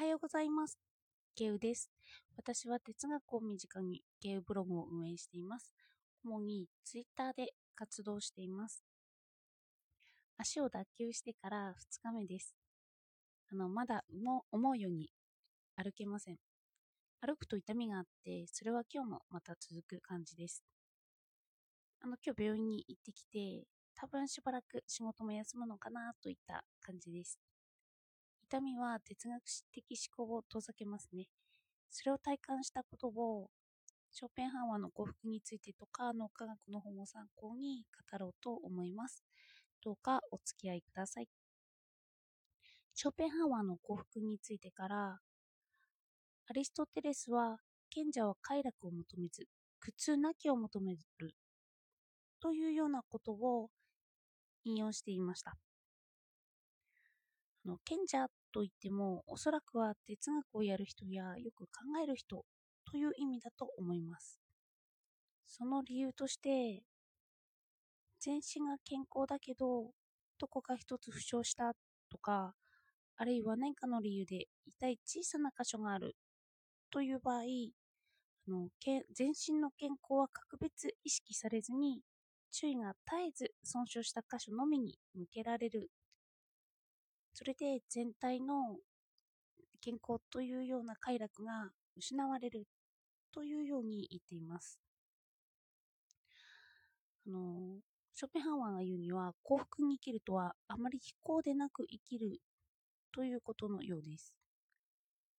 はようございます。ゲウです。私は哲学を身近にゲウブログを運営しています。主にツイッターで活動しています。足を脱臼してから2日目です。あの、まだ思うように歩けません。歩くと痛みがあって、それは今日もまた続く感じです。あの、今日病院に行ってきて、多分しばらく仕事も休むのかなといった感じです。痛みは哲学的思考を遠ざけますね。それを体感したことを、ショーペンハワーの幸福についてとか脳科学の本を参考に語ろうと思います。どうかお付き合いください。ショーペンハワーの幸福についてから、アリストテレスは、賢者は快楽を求めず、苦痛なきを求めるというようなことを引用していました。の賢者といっても、おそらくは哲学をやる人やよく考える人という意味だと思います。その理由として、全身が健康だけど、どこか一つ負傷したとか、あるいは何かの理由で痛い小さな箇所があるという場合、あの全身の健康は格別意識されずに、注意が絶えず損傷した箇所のみに向けられる。それで全体の健康というような快楽が失われるというように言っています。あのショペンハワーが言うには幸福に生きるとはあまり非行でなく生きるということのようです。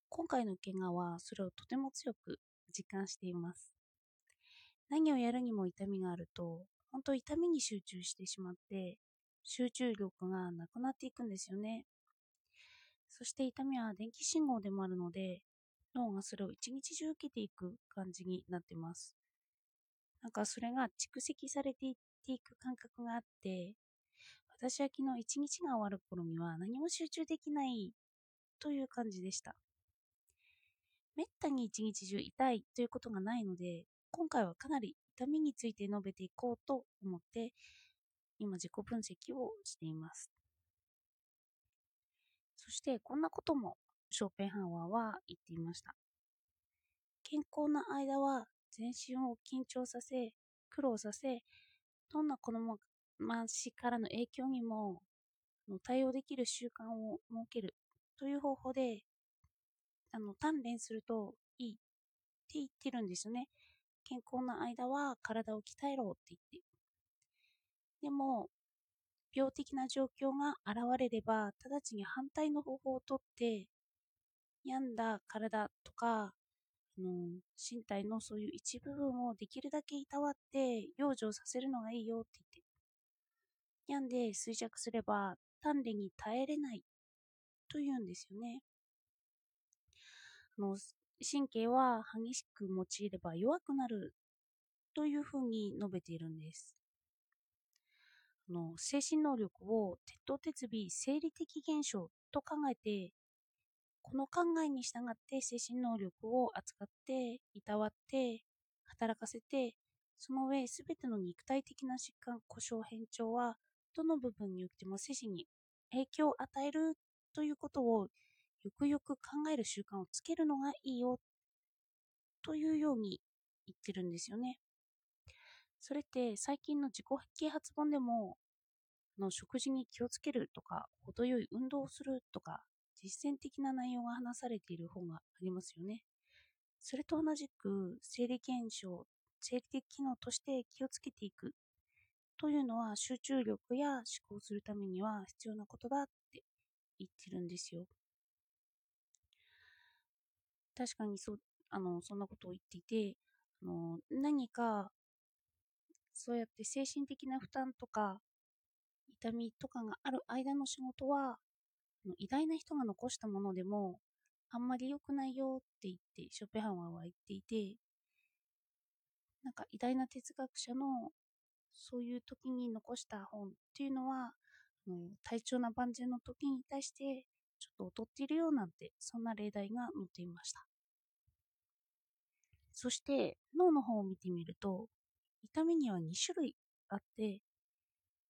今回の怪我はそれをとても強く実感しています。何をやるにも痛みがあると、本当痛みに集中してしまって、集中力がなくなっていくんですよね。そして痛みは電気信号でもあるので、脳がそれを一日中受けていく感じになってます。なんかそれが蓄積されていっていく感覚があって、私は昨日一日が終わる頃には何も集中できないという感じでした。めったに一日中痛いということがないので、今回はかなり痛みについて述べていこうと思って、今自己分析をしています。そしてこんなこともショーペンハワーは言っていました。健康な間は全身を緊張させ、苦労させ、どんな子供ましからの影響にも対応できる習慣を設けるという方法であの鍛錬するといいって言ってるんですよね。健康な間は体を鍛えろって言って。でも、病的な状況が現れれば、直ちに反対の方法をとって、病んだ体とか、あの身体のそういう一部分をできるだけいたわって養生させるのがいいよって言って。病んで衰弱すれば鍛錬に耐えれないというんですよね。あの神経は激しく用いれば弱くなるというふうに述べているんです。の精神能力を鉄頭鉄尾生理的現象と考えて、この考えに従って精神能力を扱って、いたわって、働かせて、その上すべての肉体的な疾患、故障、変調は、どの部分においても精神に影響を与えるということをよくよく考える習慣をつけるのがいいよというように言ってるんですよね。それって最近の自己啓発本でもの食事に気をつけるとか程よい運動をするとか実践的な内容が話されている本がありますよね。それと同じく生理現象、生理的機能として気をつけていくというのは集中力や思考するためには必要なことだって言ってるんですよ。確かにそ、あの、そんなことを言っていて、あの、何か、そうやって精神的な負担とか、痛みとかがある間の仕事は、偉大な人が残したものでも、あんまり良くないよって言って、ショペハンは言っていて、なんか偉大な哲学者のそういう時に残した本っていうのは、体調な万全の時に対してちょっと劣っているようなんて、そんな例題が載っていました。そして脳の方を見てみると、痛みには2種類あって、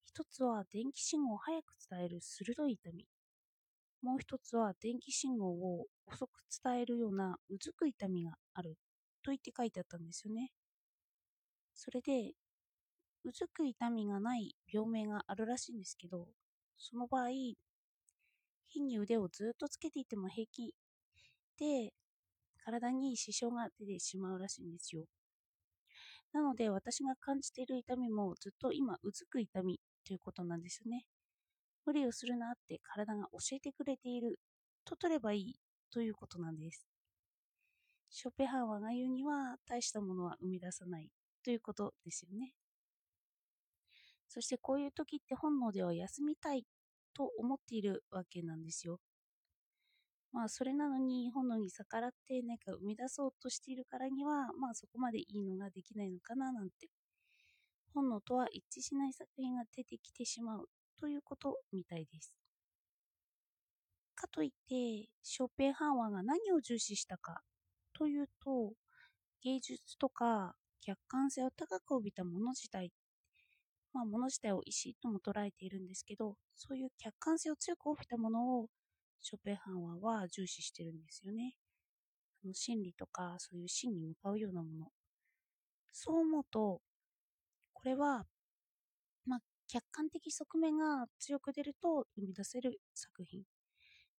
一つは電気信号を早く伝える鋭い痛み。もう一つは電気信号を遅く伝えるようなうずく痛みがあると言って書いてあったんですよね。それで、うずく痛みがない病名があるらしいんですけど、その場合、火に腕をずっとつけていても平気で、体に支障が出てしまうらしいんですよ。なので私が感じている痛みもずっと今うずく痛みということなんですよね。無理をするなって体が教えてくれていると取ればいいということなんです。ショペハンワが言うには大したものは生み出さないということですよね。そしてこういう時って本能では休みたいと思っているわけなんですよ。まあそれなのに本能に逆らって何か生み出そうとしているからにはまあそこまでいいのができないのかななんて本能とは一致しない作品が出てきてしまうということみたいです。かといってショーペンハンワーが何を重視したかというと芸術とか客観性を高く帯びたもの自体まあ、物自体を石とも捉えているんですけどそういう客観性を強く帯びたものをショペハンは重視してるんですよね。あの心理とかそういう真に向かうようなもの。そう思うと、これは、まあ、客観的側面が強く出ると生み出せる作品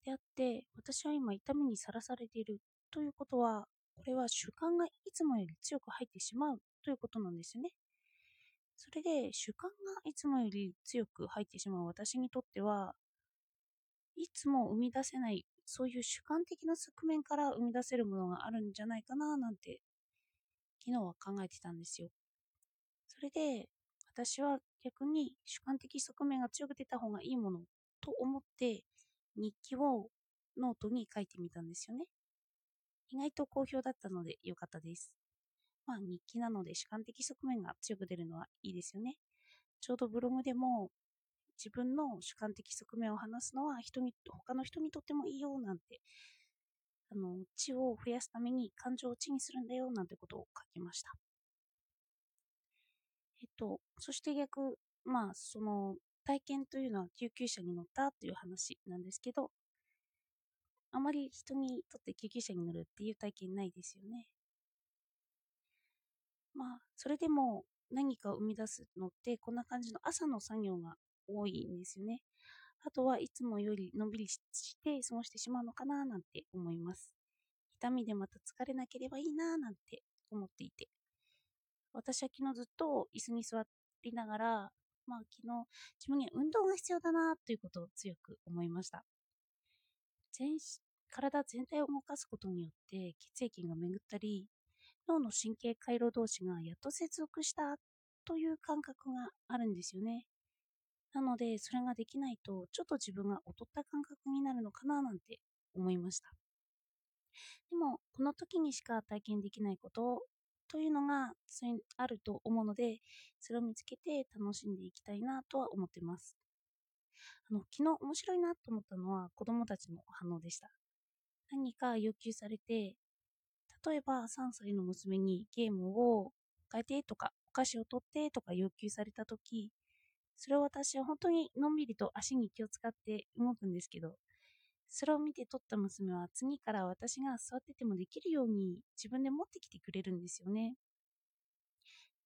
であって、私は今痛みにさらされているということは、これは主観がいつもより強く入ってしまうということなんですよね。それで主観がいつもより強く入ってしまう私にとってはいつも生み出せないそういう主観的な側面から生み出せるものがあるんじゃないかななんて昨日は考えてたんですよ。それで私は逆に主観的側面が強く出た方がいいものと思って日記をノートに書いてみたんですよね。意外と好評だったので良かったです。まあ日記なので主観的側面が強く出るのはいいですよね。ちょうどブログでも自分の主観的側面を話すのは人に他の人にとってもいいよなんてあの知を増やすために感情を知にするんだよなんてことを書きました。えっとそして逆まあその体験というのは救急車に乗ったという話なんですけどあまり人にとって救急車に乗るっていう体験ないですよね。まあそれでも何かを生み出すのってこんな感じの朝の作業が多いんですよね。あとはいつもよりのんびりして過ごしてしまうのかななんて思います。痛みでまた疲れなければいいななんて思っていて。私は昨日ずっと椅子に座りながら、まあ昨日自分には運動が必要だなということを強く思いました。全体全体を動かすことによって血液が巡ったり、脳の神経回路同士がやっと接続したという感覚があるんですよね。なので、それができないと、ちょっと自分が劣った感覚になるのかななんて思いました。でも、この時にしか体験できないことというのがあると思うので、それを見つけて楽しんでいきたいなとは思ってます。あの昨日面白いなと思ったのは子供たちの反応でした。何か要求されて、例えば3歳の娘にゲームを変えてとかお菓子を取ってとか要求された時それを私は本当にのんびりと足に気を使って動くんですけど、それを見て撮った娘は次から私が座っててもできるように自分で持ってきてくれるんですよね。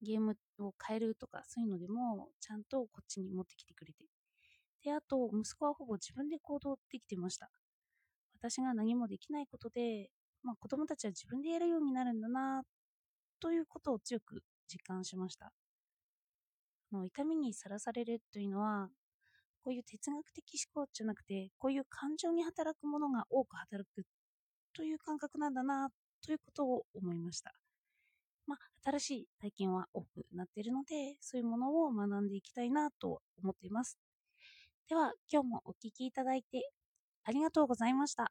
ゲームを変えるとかそういうのでもちゃんとこっちに持ってきてくれて。で、あと息子はほぼ自分で行動できてました。私が何もできないことで、まあ、子供たちは自分でやるようになるんだなということを強く実感しました。の痛みにさらされるというのはこういう哲学的思考じゃなくてこういう感情に働くものが多く働くという感覚なんだなということを思いました。まあ、新しい体験は多くなっているのでそういうものを学んでいきたいなと思っています。では今日もお聴きいただいてありがとうございました。